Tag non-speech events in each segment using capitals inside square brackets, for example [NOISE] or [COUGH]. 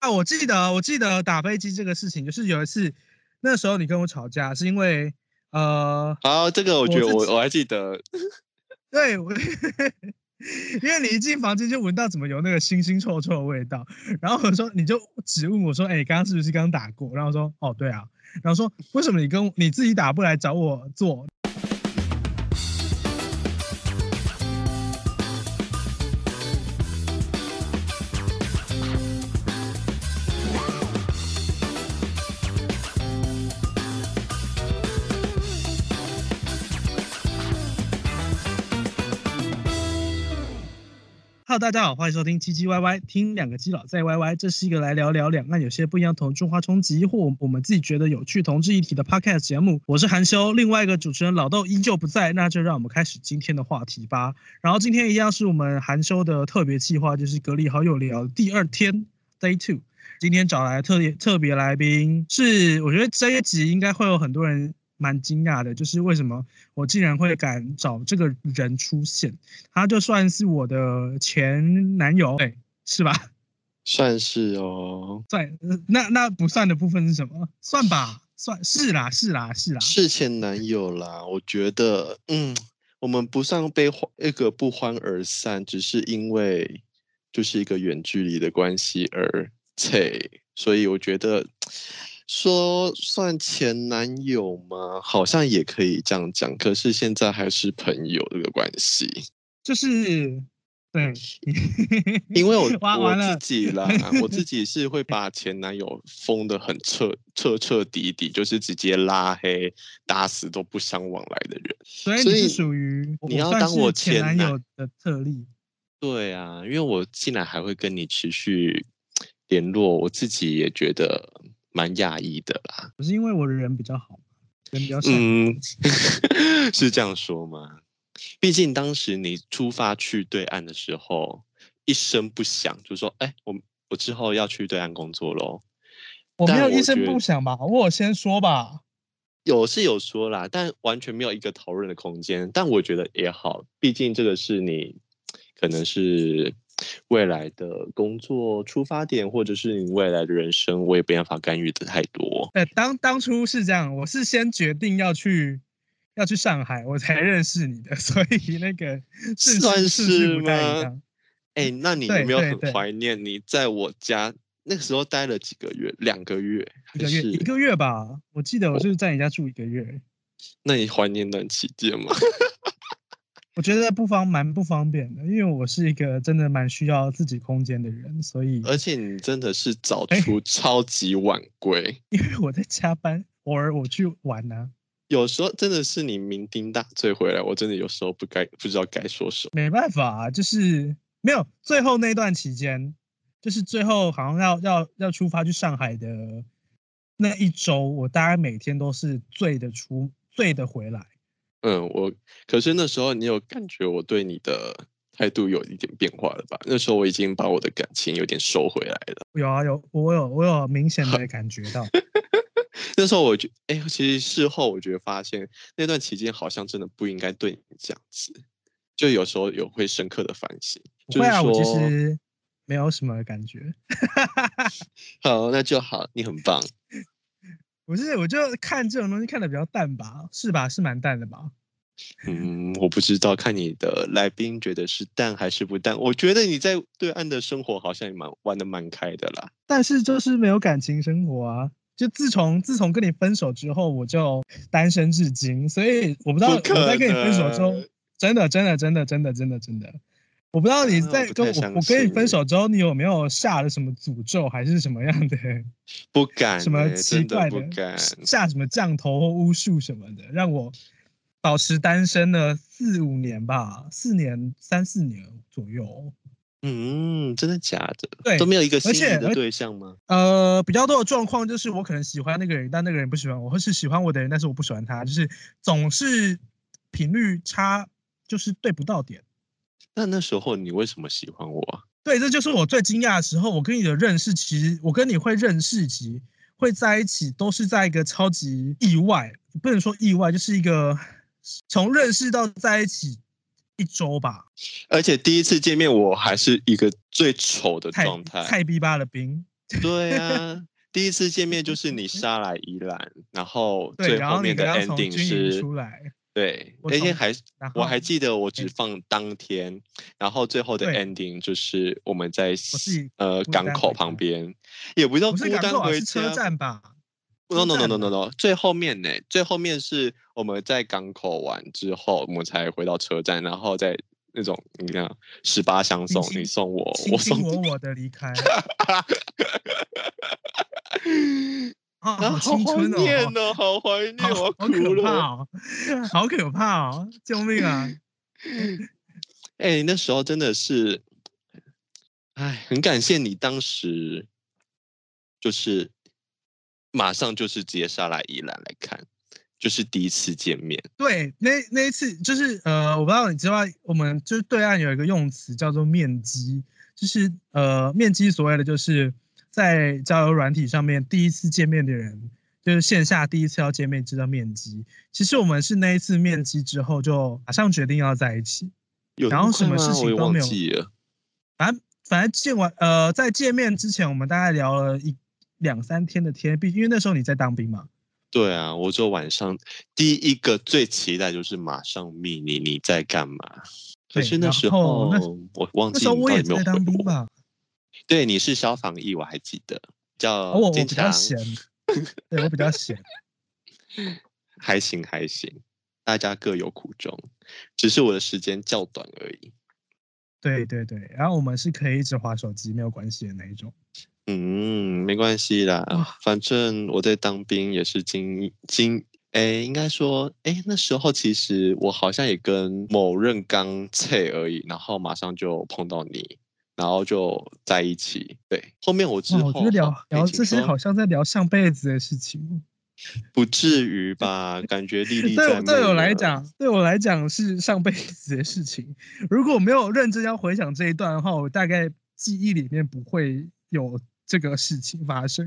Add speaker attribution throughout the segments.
Speaker 1: 啊，我记得，我记得打飞机这个事情，就是有一次，那时候你跟我吵架，是因为呃，
Speaker 2: 好，这个我觉得
Speaker 1: 我
Speaker 2: 我我还记得，[LAUGHS]
Speaker 1: 对，我因为你一进房间就闻到怎么有那个腥腥臭臭的味道，然后我说你就只问我说，哎、刚刚是不是刚打过？然后我说，哦，对啊，然后说为什么你跟你自己打不来找我做？Hello，大家好，欢迎收听唧唧歪歪，听两个基佬在歪歪。这是一个来聊聊两岸有些不一样同中华冲击或我们自己觉得有趣同志一体的 Podcast 节目。我是韩修，另外一个主持人老豆依旧不在，那就让我们开始今天的话题吧。然后今天一样是我们韩修的特别计划，就是隔离好友聊第二天 Day Two。今天找来特别特别来宾是，我觉得这一集应该会有很多人蛮惊讶的，就是为什么我竟然会敢找这个人出现？他就算是我的前男友，对，是吧？[LAUGHS]
Speaker 2: 算是哦，
Speaker 1: 算，呃那那不算的部分是什么？算吧，算是啦，是啦，是啦。
Speaker 2: 是前男友啦。我觉得，嗯，我们不算被欢那个不欢而散，只是因为就是一个远距离的关系而切，所以我觉得说算前男友吗？好像也可以这样讲。可是现在还是朋友这个关系，
Speaker 1: 就是对，
Speaker 2: 因为我 [LAUGHS] 我自己啦，我自己是会把前男友封的很彻彻彻底底，就是直接拉黑、打死都不相往来的人。
Speaker 1: 所以你是属于
Speaker 2: 你要当我前男
Speaker 1: 前男友的特例。
Speaker 2: 对啊，因为我竟然还会跟你持续联络，我自己也觉得蛮讶异的啦。
Speaker 1: 不是因为我的人比较好，人比较善。
Speaker 2: 嗯，[LAUGHS] 是这样说吗？毕竟当时你出发去对岸的时候，一声不响就说：“哎，我我之后要去对岸工作喽。
Speaker 1: 我没有一声不响吧？我有先说吧。”
Speaker 2: 有是有说啦，但完全没有一个讨论的空间。但我觉得也好，毕竟这个是你可能是未来的工作出发点，或者是你未来的人生，我也没办法干预的太多。
Speaker 1: 呃，当当初是这样，我是先决定要去要去上海，我才认识你的，[LAUGHS] 所以那个是
Speaker 2: 算是吗
Speaker 1: 样。
Speaker 2: 哎，那你有没有很怀念你在我家那个时候待了几个月？两个月还
Speaker 1: 一个月一？个月吧，我记得我是在你家住一个月，
Speaker 2: 那你怀念那期间吗？[LAUGHS]
Speaker 1: 我觉得不方蛮不方便的，因为我是一个真的蛮需要自己空间的人，所以
Speaker 2: 而且你真的是早
Speaker 1: 哎
Speaker 2: 出超级晚归。
Speaker 1: 因为我在加班，偶尔我去玩啊呢、
Speaker 2: 有时候真的是你酩酊大醉回来，我真的有时候不该不知道该说什么。
Speaker 1: 没办法、啊，就是没有最后那段期间，就是最后好像要要要出发去上海的那一周，我大概每天都是醉的出，醉的回来。
Speaker 2: 嗯，我可是那时候你有感觉我对你的态度有一点变化了吧？那时候我已经把我的感情有点收回来了。
Speaker 1: 有啊有，我有我有明显的感觉到，[LAUGHS]
Speaker 2: 那时候我觉哎，其实事后我觉得发现那段期间好像真的不应该对你这样子，就有时候有会深刻的反省，就是
Speaker 1: 不会啊，我其实没有什么感觉。[LAUGHS]
Speaker 2: 好，那就好，你很棒。
Speaker 1: 不是，我就看这种东西看的比较淡吧，是吧？是蛮淡的吧？
Speaker 2: 嗯，我不知道，看你的来宾觉得是淡还是不淡。我觉得你在对岸的生活好像也蛮玩的蛮开的啦。
Speaker 1: 但是就是没有感情生活啊。就自从自从跟你分手之后，我就单身至今，所以我不知道我在跟你分手之后
Speaker 2: 能，
Speaker 1: 真的真的真的真的真的真的，我不知道你
Speaker 2: 啊
Speaker 1: 在跟我我跟你分手之后，你有没有下了什么诅咒，还是什么样的 [LAUGHS]
Speaker 2: 不敢、欸，
Speaker 1: 什么奇怪
Speaker 2: 的不敢。
Speaker 1: 下什么降头或巫术什么的，让我保持单身了四五年吧，四年三四年左右。
Speaker 2: 嗯，真的假的？
Speaker 1: 对
Speaker 2: 都没有一个心仪的对象吗？
Speaker 1: 呃，比较多的状况就是我可能喜欢那个人，但那个人不喜欢我，或是喜欢我的人，但是我不喜欢他，就是总是频率差，就是对不到点。
Speaker 2: 那那时候你为什么喜欢我啊？
Speaker 1: 对，这就是我最惊讶的时候。我跟你的认识，其实我跟你会认识及会在一起，都是在一个超级意外，不能说意外，就是一个从认识到在一起一周吧，
Speaker 2: 而且第一次见面，我还是一个最丑的状态。
Speaker 1: 菜逼吧的兵，[LAUGHS]
Speaker 2: 对啊，第一次见面就是你杀来宜兰，然后
Speaker 1: 对，
Speaker 2: 最
Speaker 1: 然后
Speaker 2: 面的 ending 是
Speaker 1: 出来，
Speaker 2: 对，那天还
Speaker 1: 然
Speaker 2: 我还
Speaker 1: 后
Speaker 2: 记得我只
Speaker 1: 哎
Speaker 2: 放当天，然后最后的 ending 就是我们在呃港口旁边，也不叫孤单回
Speaker 1: 是车。站吧
Speaker 2: ？No
Speaker 1: 车
Speaker 2: no no no no no，最后面呢？最后面是我们在港口完之后，我们才回到车站，然后再那种你看十八相送，你送我，我送
Speaker 1: 卿我我的离开，[LAUGHS] 啊，
Speaker 2: 啊，
Speaker 1: 好
Speaker 2: 好怀
Speaker 1: 青春哦，
Speaker 2: 念哦，好怀念，
Speaker 1: 好可。怕哦，[LAUGHS] 好可怕哦，救命啊！[LAUGHS]
Speaker 2: 哎、那时候真的是，哎，很感谢你当时，就是马上就是直接杀来宜兰来看，就是第一次见面。
Speaker 1: 对，那那一次就是呃，我不知道你知道，我们就是对岸有一个用词叫做面基，就是呃面基所谓的就是在交友软体上面第一次见面的人，就是线下第一次要见面知道面基。其实我们是那一次面基之后就马上决定要在一起，然后什么事情都没有。反正反正见完呃在见面之前，我们大概聊了一两三天的天，毕因为那时候你在当兵嘛。
Speaker 2: 对啊，我就晚上第一个最期待就是马上密你你在干嘛？可是那时
Speaker 1: 后那
Speaker 2: 候我忘
Speaker 1: 那时候
Speaker 2: 记你
Speaker 1: 我也在。当兵吧，
Speaker 2: 对，你是消防役，我还记得，叫
Speaker 1: 而我我
Speaker 2: 坚
Speaker 1: 比较
Speaker 2: 强，
Speaker 1: 闲，[LAUGHS] 对我比较闲。[LAUGHS]
Speaker 2: 还行还行，大家各有苦衷，只是我的时间较短而已。
Speaker 1: 对对对，然后我们是可以一直划手机没有关系的那一种。
Speaker 2: 嗯，没关系啦
Speaker 1: 哇，
Speaker 2: 反正我在当兵也是经经，哎，应该说，哎，那时候其实我好像也跟某任刚 [LAUGHS] 脆而已，然后马上就碰到你，然后就在一起。对，后面我之
Speaker 1: 哇，
Speaker 2: 后
Speaker 1: 我觉得聊聊这些好像在聊上辈子的事情哦。
Speaker 2: 不至于吧？感觉丽丽
Speaker 1: 对
Speaker 2: 在
Speaker 1: 对我来
Speaker 2: 了
Speaker 1: 讲，对我来讲是上辈子的事情。如果没有认真要回想这一段的话，我大概记忆里面不会有这个事情发生。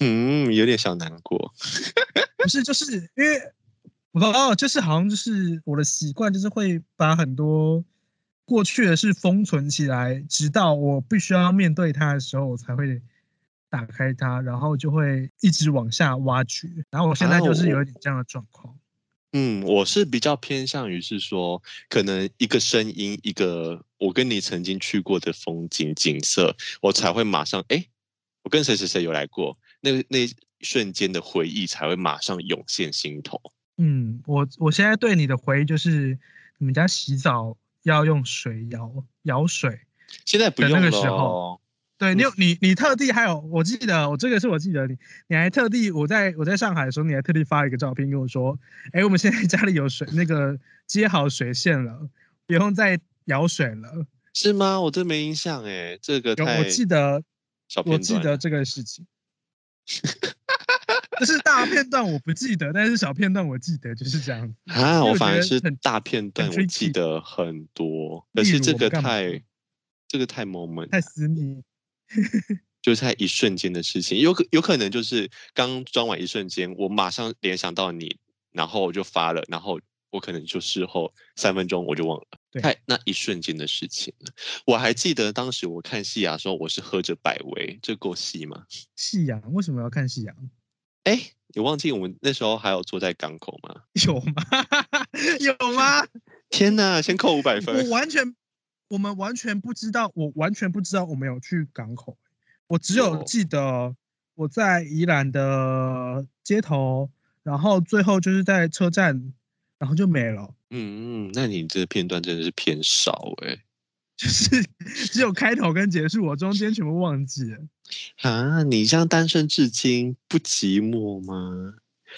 Speaker 2: 嗯，有点小难过。[LAUGHS]
Speaker 1: 不是，就是因为我不知道，就是好像就是我的习惯，就是会把很多过去的是封存起来，直到我必须要面对它的时候，我才会打开它，然后就会一直往下挖掘。然后我现在
Speaker 2: 啊
Speaker 1: 就是有
Speaker 2: 我
Speaker 1: 一点这样的状况。
Speaker 2: 嗯，我是比较偏向于是说，可能一个声音，一个我跟你曾经去过的风景景色，我才会马上哎，我跟谁谁谁有来过，那那一瞬间的回忆才会马上涌现心头。
Speaker 1: 嗯，我我现在对你的回忆就是，你们家洗澡要用水舀舀水。
Speaker 2: 现在不用了
Speaker 1: 个时候
Speaker 2: 哦，
Speaker 1: 对你有你你特地还有，我记得我这个是我记得你，你还特地我在我在上海的时候，你还特地发了一个照片跟我说，哎，我们现在家里有水，那个接好水线了，不用再舀水了。
Speaker 2: 是吗？我真没印象哎，这个太
Speaker 1: 我记得我。记得这个事情，[LAUGHS] 就是大片段我不记得，但是小片段我记得，就是这样子。
Speaker 2: 啊，我反而是大片段，我记得很多，可
Speaker 1: 例
Speaker 2: 是这个太，这个太 moment，
Speaker 1: 太
Speaker 2: 了
Speaker 1: 私密，
Speaker 2: 就是在一瞬间的事情，有可有可能就是刚装完一瞬间，我马上联想到你，然后我就发了，然后我可能就事后三分钟我就忘了，
Speaker 1: 对
Speaker 2: 太那一瞬间的事情了。我还记得当时我看戏啊的时候，我是喝着百威，这够细吗？
Speaker 1: 夕阳为什么要看夕阳？
Speaker 2: 哎，你忘记我们那时候还有坐在港口吗？
Speaker 1: 有吗？[LAUGHS] 有吗？
Speaker 2: 天哪，先扣五百分我。
Speaker 1: 完全，我们完全不知道，我完全不知道我们有去港口，我只有
Speaker 2: 有
Speaker 1: 记得我在宜兰的街头，然后最后就是在车站，然后就没了，
Speaker 2: 嗯，那你这片段真的是偏少哎、
Speaker 1: 就是只有开头跟结束，我中间全部忘记了。
Speaker 2: 啊，你这样单身至今不寂寞吗？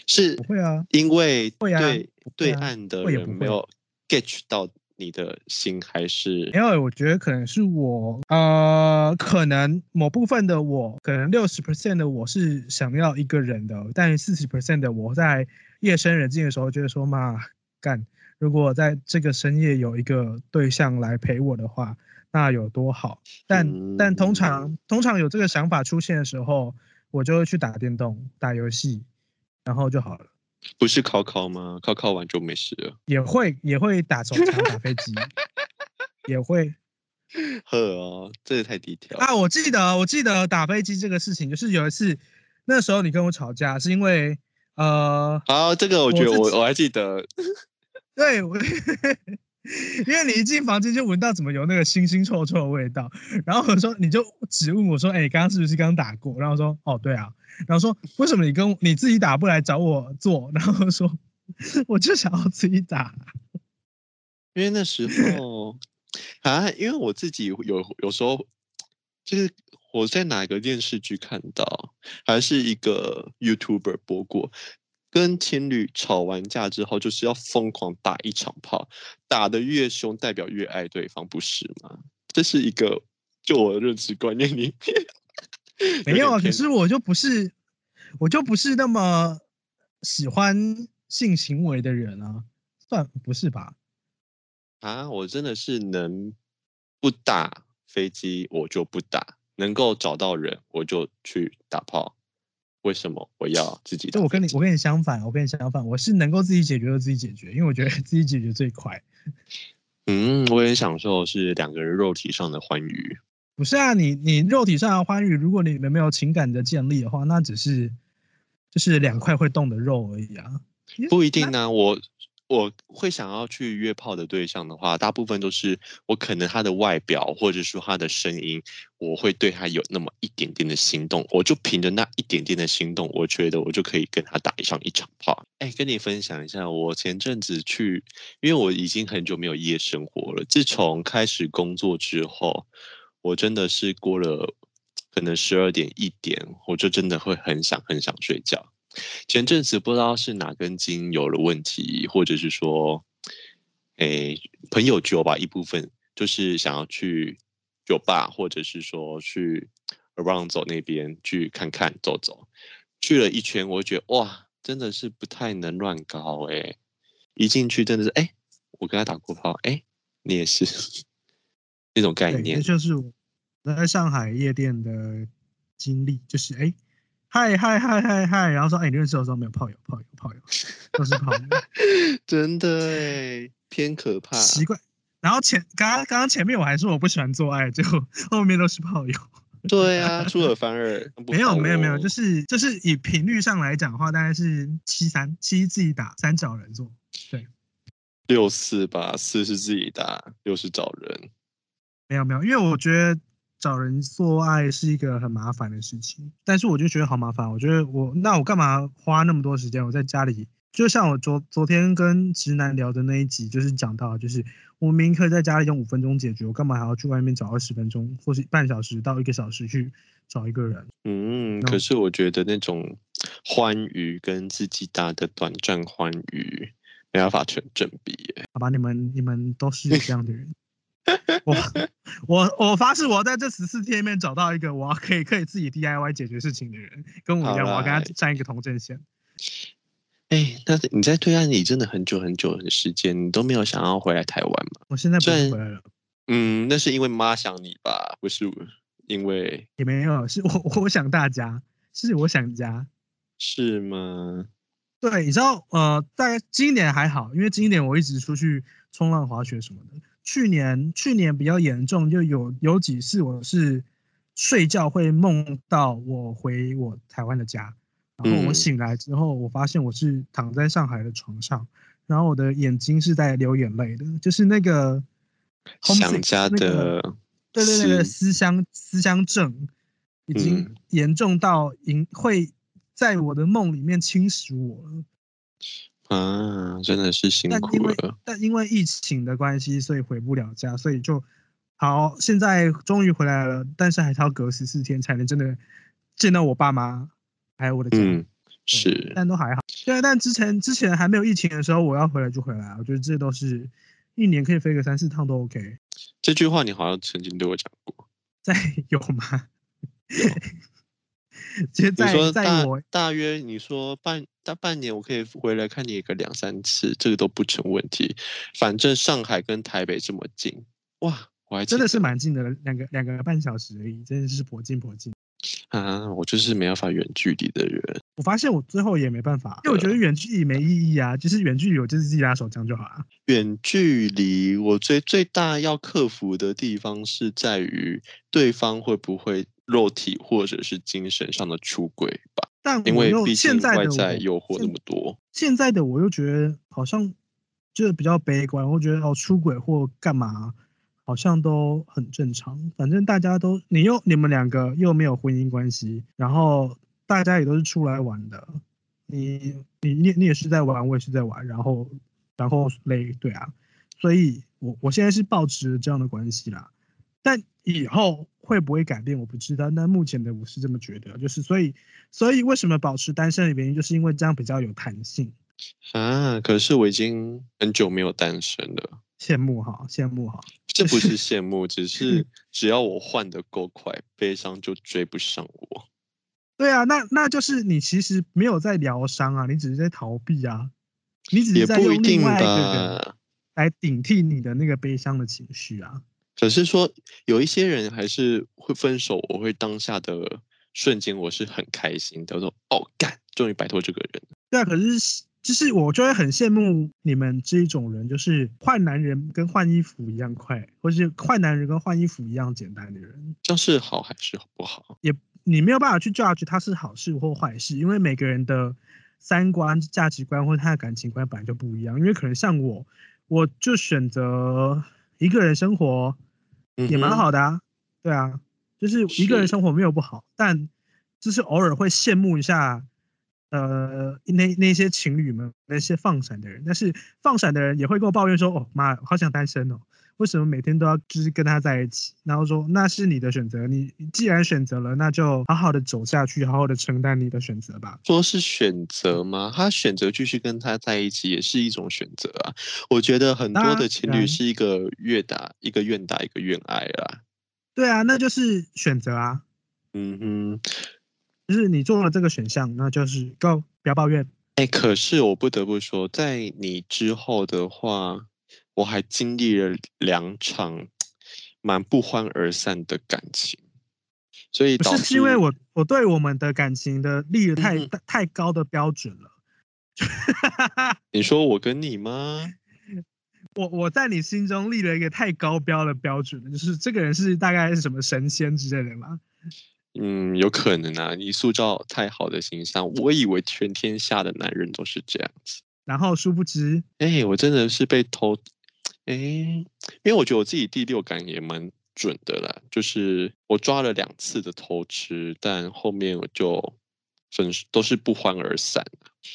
Speaker 2: 是
Speaker 1: 不会啊，
Speaker 2: 因为对对岸的人没有 get 到你的心，还是
Speaker 1: 因为我觉得可能是我，呃，可能某部分的我，可能六十 percent 的我是想要一个人的，但四十 percent 的我在夜深人静的时候，觉得说嘛，干，如果在这个深夜有一个对象来陪我的话，那有多好。但、但通常通常有这个想法出现的时候，我就会去打电动、打游戏，然后就好了。
Speaker 2: 不是考考吗？考考完就没事了。
Speaker 1: 也会也会打手枪、打飞机，也会 [LAUGHS]
Speaker 2: 呵哦，这也太低调了
Speaker 1: 啊！我记得，我记得打飞机这个事情，就是有一次，那时候你跟我吵架，是因为呃，
Speaker 2: 好，这个我觉得
Speaker 1: 我
Speaker 2: 我还记得，
Speaker 1: 对我，[LAUGHS] 因为你一进房间就闻到怎么有那个腥腥臭臭的味道，然后我说你就只问我说，哎、刚刚是不是刚打过？然后我说，哦，对啊。然后说为什么你跟你自己打不来找我做？[LAUGHS] 然后说 [LAUGHS] 我就想要自己打。
Speaker 2: 因为那时候啊，因为我自己有有时候就是我在哪个电视剧看到，还是一个 YouTuber 播过，跟情侣吵完架之后，就是要疯狂打一场炮，打得越凶，代表越爱对方，不是吗？这是一个就我的认知观念里面
Speaker 1: 没有啊，可是我就不是，我就不是那么喜欢性行为的人啊，算不是吧？
Speaker 2: 啊，我真的是能不打飞机我就不打，能够找到人我就去打炮。为什么我要自己打飞机？
Speaker 1: 就我跟你，我跟你相反，我跟你相反，我是能够自己解决就自己解决，因为我觉得 [LAUGHS] 自己解决最快。[LAUGHS]
Speaker 2: 嗯，我也享受是两个人肉体上的欢愉。
Speaker 1: 不是啊，你你肉体上的欢愉，如果你们没有情感的建立的话，那只是就是两块会动的肉而已啊。
Speaker 2: 不一定呢、我我会想要去约炮的对象的话，大部分都是我可能他的外表或者说他的声音，我会对他有那么一点点的心动，我就凭着那一点点的心动，我觉得我就可以跟他打上一场炮。哎，跟你分享一下，我前阵子去，因为我已经很久没有夜生活了，自从开始工作之后，我真的是过了可能十二点一点，我就真的会很想很想睡觉。前阵子不知道是哪根筋有了问题，或者是说，诶，朋友酒吧一部分就是想要去酒吧，或者是说去 around 走那边去看看走走，去了一圈，我就觉得哇，真的是不太能乱搞诶、一进去真的是哎，我跟他打过炮，哎，你也是那种概，念
Speaker 1: 这，就是我在上海夜店的经历，就是哎，嗨嗨嗨嗨嗨，然后说哎，你认识我说没有炮友炮友炮友，都是炮友，[LAUGHS]
Speaker 2: 真的诶，偏可怕。
Speaker 1: 奇怪。然后前刚刚刚刚前面我还说我不喜欢做爱，结果后面都是炮友。
Speaker 2: 对啊，出尔反尔，不 [LAUGHS]
Speaker 1: 没有
Speaker 2: 好
Speaker 1: 没有没有，
Speaker 2: 哦
Speaker 1: 就是就是以频率上来讲的话，大概是七三七自己打，三找人做。
Speaker 2: 对六四吧，四是自己打，六是找人。
Speaker 1: 没有没有，因为我觉得找人做爱是一个很麻烦的事情，但是我就觉得好麻烦。我觉得我那我干嘛花那么多时间？我在家里，就像我昨昨天跟直男聊的那一集，就是讲到，就是我明明可以在家里用五分钟解决，我干嘛还要去外面找二十分钟，或是半小时到一个小时去找一个人？
Speaker 2: 嗯，可是我觉得那种欢愉跟自己打的短暂欢愉没办法成正比耶。
Speaker 1: 好吧，你们你们都是这样的人。[LAUGHS] 我我我发誓，我要在这十四天里面找到一个我要可以可以自己 DIY 解决事情的人，跟我一样，我要跟他
Speaker 2: 啦
Speaker 1: 站一个同阵线。
Speaker 2: 哎，但是你在对岸里真的很久很久的时间，你都没有想要回来台湾吗？
Speaker 1: 我现在不回来了，
Speaker 2: 嗯，那是因为妈想你吧，不是因为
Speaker 1: 也没有，是我我想大家，是我想家。
Speaker 2: 是吗？
Speaker 1: 对，你知道，呃，大概今年还好，因为今年我一直出去冲浪、滑雪什么的。去年去年比较严重，就有有几次我是睡觉会梦到我回我台湾的家，然后我
Speaker 2: 嗯
Speaker 1: 醒来之后，我发现我是躺在上海的床上，然后我的眼睛是在流眼泪的，就是那个
Speaker 2: 想家
Speaker 1: 那个
Speaker 2: 的
Speaker 1: 对对对对，
Speaker 2: 思。
Speaker 1: 思乡思乡症已经
Speaker 2: 嗯。
Speaker 1: 严重到影会在我的梦里面侵蚀我了。
Speaker 2: 啊，真的是辛苦了。
Speaker 1: 但因为疫情的关系，所以回不了家，所以就好。现在终于回来了，但是还是要隔十四天才能真的见到我爸妈，还有我的家。
Speaker 2: 嗯，是。
Speaker 1: 但都还好。对，但之前之前还没有疫情的时候，我要回来就回来，我觉得这都是一年可以飞个三四趟都 OK。
Speaker 2: 这句话你好像曾经对我讲过。
Speaker 1: 在 [LAUGHS] 有吗？[LAUGHS] 其实
Speaker 2: 你
Speaker 1: 在
Speaker 2: 说大
Speaker 1: 在我
Speaker 2: 大约你说半大半年，我可以回来看你个两三次，这个都不成问题。反正上海跟台北这么近，哇，我还
Speaker 1: 真的是蛮近的，两个两个半小时而已，真的是颇近颇近。[LAUGHS]
Speaker 2: 啊，我就是没办法远距离的人。
Speaker 1: 我发现我最后也没办法，因为我觉得远距离没意义啊，就是远距离我就是自己拿手枪就好了。
Speaker 2: 远距离我最最大要克服的地方是在于对方会不会肉体或者是精神上的出轨吧。
Speaker 1: 但
Speaker 2: 因为毕竟
Speaker 1: 现在的
Speaker 2: 外在诱惑那么多。
Speaker 1: 现在的我又觉得好像就是比较悲观，我觉得哦出轨或干嘛好像都很正常，反正大家都你又你们两个又没有婚姻关系，然后大家也都是出来玩的，你你你你也是在玩，我也是在玩，然后然后累对啊，所以我我现在是保持这样的关系啦，但以后会不会改变我不知道，但目前的我是这么觉得，就是所以所以为什么保持单身的原因，就是因为这样比较有弹性。
Speaker 2: 啊！可是我已经很久没有单身了，
Speaker 1: 羡慕哈，羡慕哈。
Speaker 2: 这不是羡慕，只是 [LAUGHS] 只要我换的够快，悲伤就追不上我。
Speaker 1: 对啊，那那就是你其实没有在疗伤啊，你只是在逃避啊，你只是在用另外一个人。来顶替你的那个悲伤的情绪啊。
Speaker 2: 可是说有一些人还是会分手，我会当下的瞬间我是很开心的，我说哦干，终于摆脱这个人。
Speaker 1: 对啊，可是就是我就会很羡慕你们这一种人，就是换男人跟换衣服一样快，或是换男人跟换衣服一样简单的人。
Speaker 2: 这样是好还是不好？
Speaker 1: 也你没有办法去 judge 他是好事或坏事，因为每个人的三观、价值观或他的感情观本来就不一样。因为可能像我，我就选择一个人生活，也蛮。好的啊。对啊，就是一个人生活没有不好，但就是偶尔会羡慕一下，呃，那那些情侣们，那些放闪的人。但是放闪的人也会跟我抱怨说：“哦妈，好想单身哦，为什么每天都要就是跟他在一起？”然后说：“那是你的选择，你你既然选择了，那就好好的走下去，好好的承担你的选择吧。
Speaker 2: 说是选择吗？他选择继续跟他在一起，也是一种选择啊。我觉得很多的情侣是一个愿打一个愿打一个愿挨啦。”
Speaker 1: 对啊，那就是选择啊，
Speaker 2: 嗯哼，
Speaker 1: 就是你做了这个选项，那就是 go，不要抱怨。
Speaker 2: 哎，可是我不得不说，在你之后的话，我还经历了两场蛮不欢而散的感情，所以
Speaker 1: 不是，
Speaker 2: 导致
Speaker 1: 是因为我我对我们的感情的立了太、
Speaker 2: 嗯
Speaker 1: 太太高的标准了。[LAUGHS]
Speaker 2: 你说我跟你吗？[LAUGHS]
Speaker 1: 我我在你心中立了一个太高标的标准了，就是这个人是大概是什么神仙之类的吗？
Speaker 2: 嗯，有可能啊，你塑造太好的形象，我以为全天下的男人都是这样子。
Speaker 1: 然后殊不知，
Speaker 2: 哎，我真的是被偷，哎，因为我觉得我自己第六感也蛮准的啦，就是我抓了两次的偷吃，但后面我就分都是不欢而散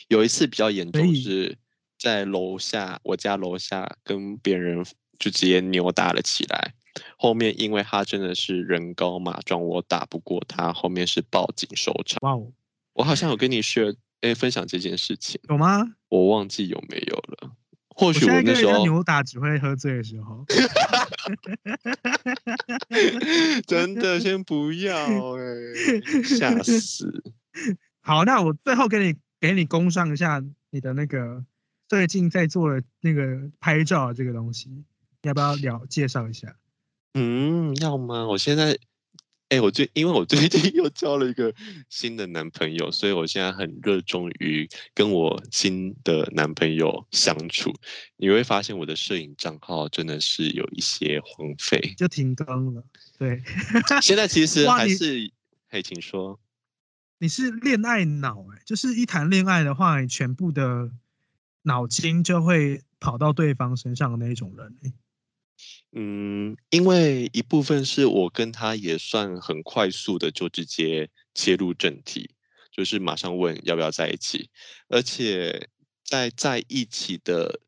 Speaker 2: 有一次比较严重，是在楼下我家楼下跟别人就直接扭打了起来。后面因为他真的是人高马壮，我打不过他，后面是报警收场。
Speaker 1: 哇哦，
Speaker 2: 我好像有跟你 share 哎分享这件事情，
Speaker 1: 有吗？
Speaker 2: 我忘记有没有了。或许那时候
Speaker 1: 扭打只会喝醉的时候。[LAUGHS]
Speaker 2: 真的先不要哎、吓死！[LAUGHS]
Speaker 1: 好，那我最后给你给你供上一下你的那个最近在做的那个拍照这个东西，要不要聊介绍一下？
Speaker 2: 嗯，要吗？我现在，哎、我最因为我最近 [LAUGHS] 又交了一个新的男朋友，所以我现在很热衷于跟我新的男朋友相处。你会发现我的摄影账号真的是有一些荒废。
Speaker 1: 就停更了。对，[LAUGHS]
Speaker 2: 现在其实还是，嘿，请说。
Speaker 1: 你是恋爱脑哎、就是一谈恋爱的话，你全部的脑筋就会跑到对方身上的那一种人、欸。
Speaker 2: 嗯，因为一部分是我跟他也算很快速的就直接切入正题，就是马上问要不要在一起，而且在在一起的，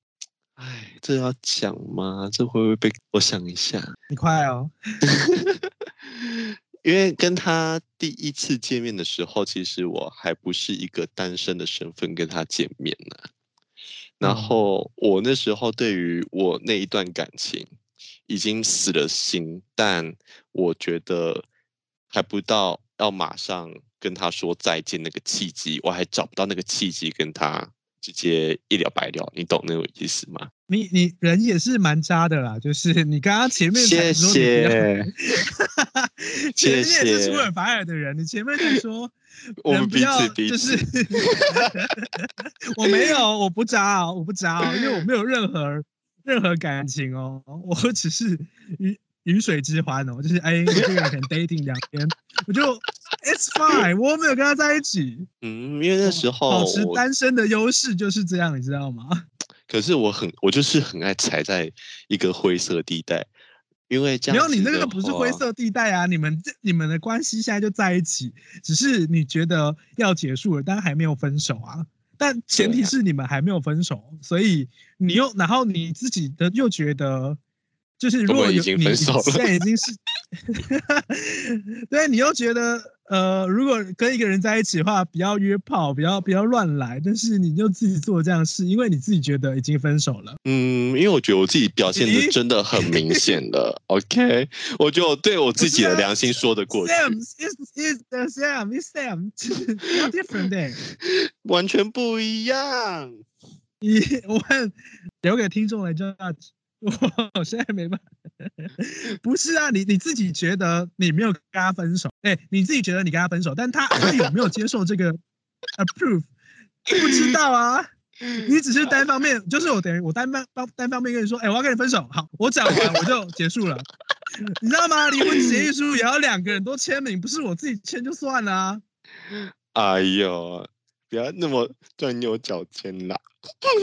Speaker 2: 哎，这要讲吗？这会不会被我想一下？
Speaker 1: 你快哦，[LAUGHS]
Speaker 2: 因为跟他第一次见面的时候，其实我还不是一个单身的身份跟他见面呢、然
Speaker 1: 嗯。
Speaker 2: 后我那时候对于我那一段感情已经死了心，但我觉得还不到要马上跟他说再见那个契机，我还找不到那个契机跟他直接一了百了，你懂那个意思吗？
Speaker 1: 你你人也是蛮渣的啦，就是你刚刚前面才
Speaker 2: 谢谢，[LAUGHS]
Speaker 1: 前面
Speaker 2: 谢谢
Speaker 1: 是出尔反尔的人，你前面在说 [LAUGHS]
Speaker 2: 我们彼
Speaker 1: 此彼
Speaker 2: 此彼
Speaker 1: 就是
Speaker 2: 此，[LAUGHS]
Speaker 1: 我没有，我不渣哦，我不渣哦，因为我没有任何任何感情哦，我只是鱼鱼水之欢哦，就是哎，这个人可能 dating 两天，我就 it's fine，我没有跟他在一起，
Speaker 2: 嗯，因为那时候
Speaker 1: 保持
Speaker 2: 我
Speaker 1: 单身的优势就是这样，你知道吗？[LAUGHS]
Speaker 2: 可是我很，我就是很爱踩在一个灰色地带，因为这样
Speaker 1: 没有，你那个不是灰，色地带啊！你们这你们的关系现在就在一起，只是你觉得要结束了，但还没有分手啊。但前提是你们还没有分手，所以你又然后你自己的又觉得，就是如果已
Speaker 2: 经分手了
Speaker 1: 现在已经是，[LAUGHS] 对你又觉得呃，如果跟一个人在一起的话，不要约炮，不要不要乱来，但是你就自己做这样的事，因为你自己觉得已经分手了。
Speaker 2: 嗯，因为我觉得我自己表现的真的很明显了，[LAUGHS] OK，我觉得我对我自己的良心说得过去
Speaker 1: ，Sam is is the Sam is Sam，要 different day。
Speaker 2: 完全不一样。
Speaker 1: 你我问留给听众来 judge，[LAUGHS] 我现在没办法。不是啊，你你自己觉得你没有跟他分手，哎、你自己觉得你跟他分手，但他他有没有接受这个 approve？不知道啊，[LAUGHS] 你只是单方面，就是我等于我单方单单方面跟你说，哎、我要跟你分手，好，我讲完我就结束了，[LAUGHS] 你知道吗？离婚协议书也要两个人都签名，不是我自己签就算了啊。
Speaker 2: 哎呦，不要那么钻牛角尖啦，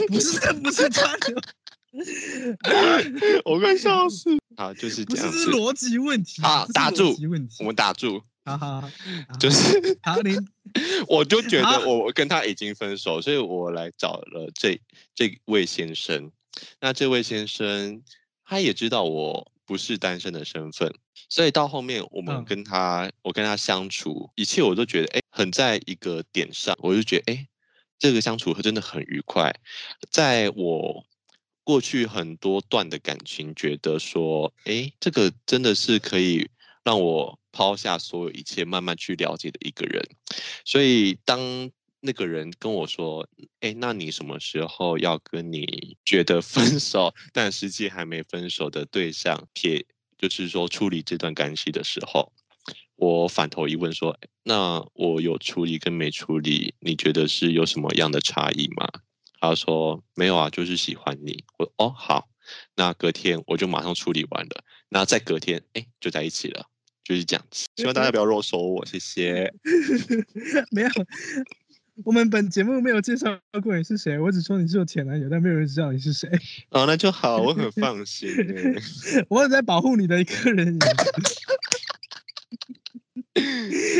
Speaker 1: 不是不是他的，[LAUGHS]
Speaker 2: 我快笑死。[LAUGHS] 好，就是
Speaker 1: 不
Speaker 2: 这样子。
Speaker 1: 逻辑问题
Speaker 2: 好打住
Speaker 1: 辑问题
Speaker 2: 我。们打住，
Speaker 1: 好好好，
Speaker 2: 就是
Speaker 1: 好，你 [LAUGHS]
Speaker 2: 我就觉得我我跟他已经分手，所以我来找了这这位先生。那这位先生他也知道我不是单身的身份，所以到后面我们
Speaker 1: 嗯
Speaker 2: 跟他、我跟他相处，一切我都觉得哎很在一个点上，我就觉得哎这个相处真的很愉快。在我过去很多段的感情，觉得说哎这个真的是可以让我抛下所有一切，慢慢去了解的一个人。所以当那个人跟我说：“哎，那你什么时候要跟你觉得分手，但实际还没分手的对象撇，就是说处理这段关系的时候，我反头一问说：那我有处理跟没处理，你觉得是有什么样的差异吗？”他说：“没有啊，就是喜欢你。”我哦好，那隔天我就马上处理完了，那再隔天哎就在一起了。就是这样子，希望大家不要肉收我，谢谢。[LAUGHS]
Speaker 1: 没有。我们本节目没有介绍过你是谁，我只说你是我前男友，但没有人知道你是谁。
Speaker 2: 哦，那就好，我很放心。[LAUGHS]
Speaker 1: 我有在保护你的一个人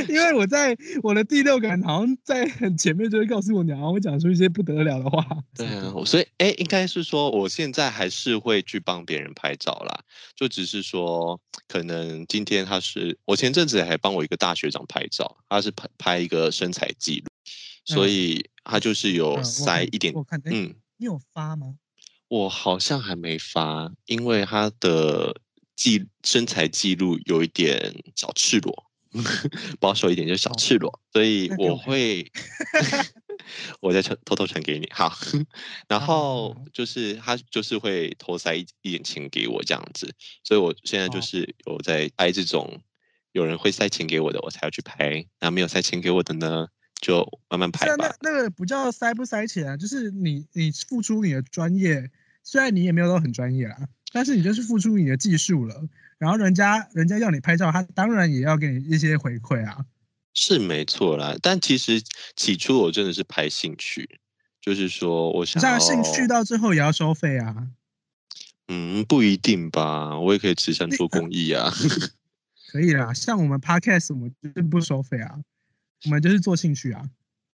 Speaker 1: 因为我在我的第六感好像在很前面就会告诉我，你好像会讲出一些不得了的话。[LAUGHS]
Speaker 2: 对啊，所以哎，应该是说，我现在还是会去帮别人拍照啦，就只是说，可能今天他是我前阵子还帮我一个大学长拍照，他是拍拍一个身材记录，所
Speaker 1: 嗯
Speaker 2: 以他就是有塞一点，
Speaker 1: 我看，哎、
Speaker 2: 嗯，
Speaker 1: 你有发吗？
Speaker 2: 我好像还没发，因为他的记身材记录有一点小赤裸，[LAUGHS] 保守一点就是小
Speaker 1: 哦
Speaker 2: 赤裸，所以我会，[LAUGHS] [LAUGHS] 我再传偷偷传给你，好，然后就是他就是会偷塞一一点钱给我这样子，所以我现在就
Speaker 1: 哦。
Speaker 2: 是有在拍这种有人会塞钱给我的，我才要去拍，那没有塞钱给我的呢，就慢慢拍吧
Speaker 1: 那。那个不叫塞不塞钱啊，就是你你付出你的专业，虽然你也没有到很专业啊，但是你就是付出你的技术了，然后人家人家要你拍照，他当然也要给你一些回馈啊。
Speaker 2: 是没错啦，但其实起初我真的是拍兴趣，就是说我想
Speaker 1: 像
Speaker 2: 要
Speaker 1: 兴趣到最后也要收费啊。
Speaker 2: 嗯不一定吧，我也可以慈善做公益啊。[LAUGHS]
Speaker 1: 可以啦，像我们 podcast 我们就是不收费啊，我们就是做兴趣啊，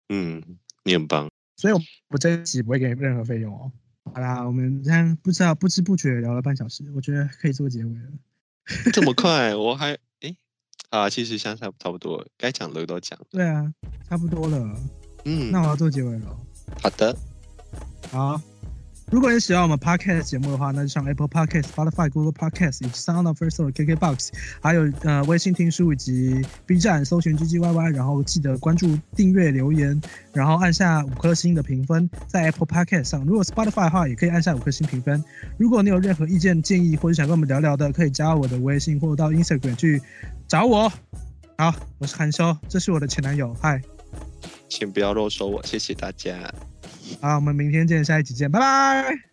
Speaker 2: 嗯，你很棒，
Speaker 1: 所以我我这一集不会给任何费用哦。好啦，我们这样不知道不知不觉聊了半小时，我觉得可以做结尾了。
Speaker 2: 这么快，我还哎啊，其实相差差不多，该讲的都讲。
Speaker 1: 对啊，差不多了，
Speaker 2: 嗯，
Speaker 1: 那我要做结尾了。
Speaker 2: 好的，
Speaker 1: 好，如果你喜欢我们 Podcast 节目的话，那就上 Apple Podcast、Spotify、Google Podcast 以及 Sound of First or KKBox，还有呃微信听书以及 B 站搜寻 GGYY，然后记得关注、订阅、留言，然后按下五颗星的评分，在 Apple Podcast 上。如果 Spotify 的话，也可以按下五颗星评分。如果你有任何意见建议或者想跟我们聊聊的，可以加我的微信或者到 Instagram 去找我。好，我是韩修，这是我的前男友，嗨。
Speaker 2: 请不要漏收我，谢谢大家。
Speaker 1: 好，我们明天见，下一集见，拜拜。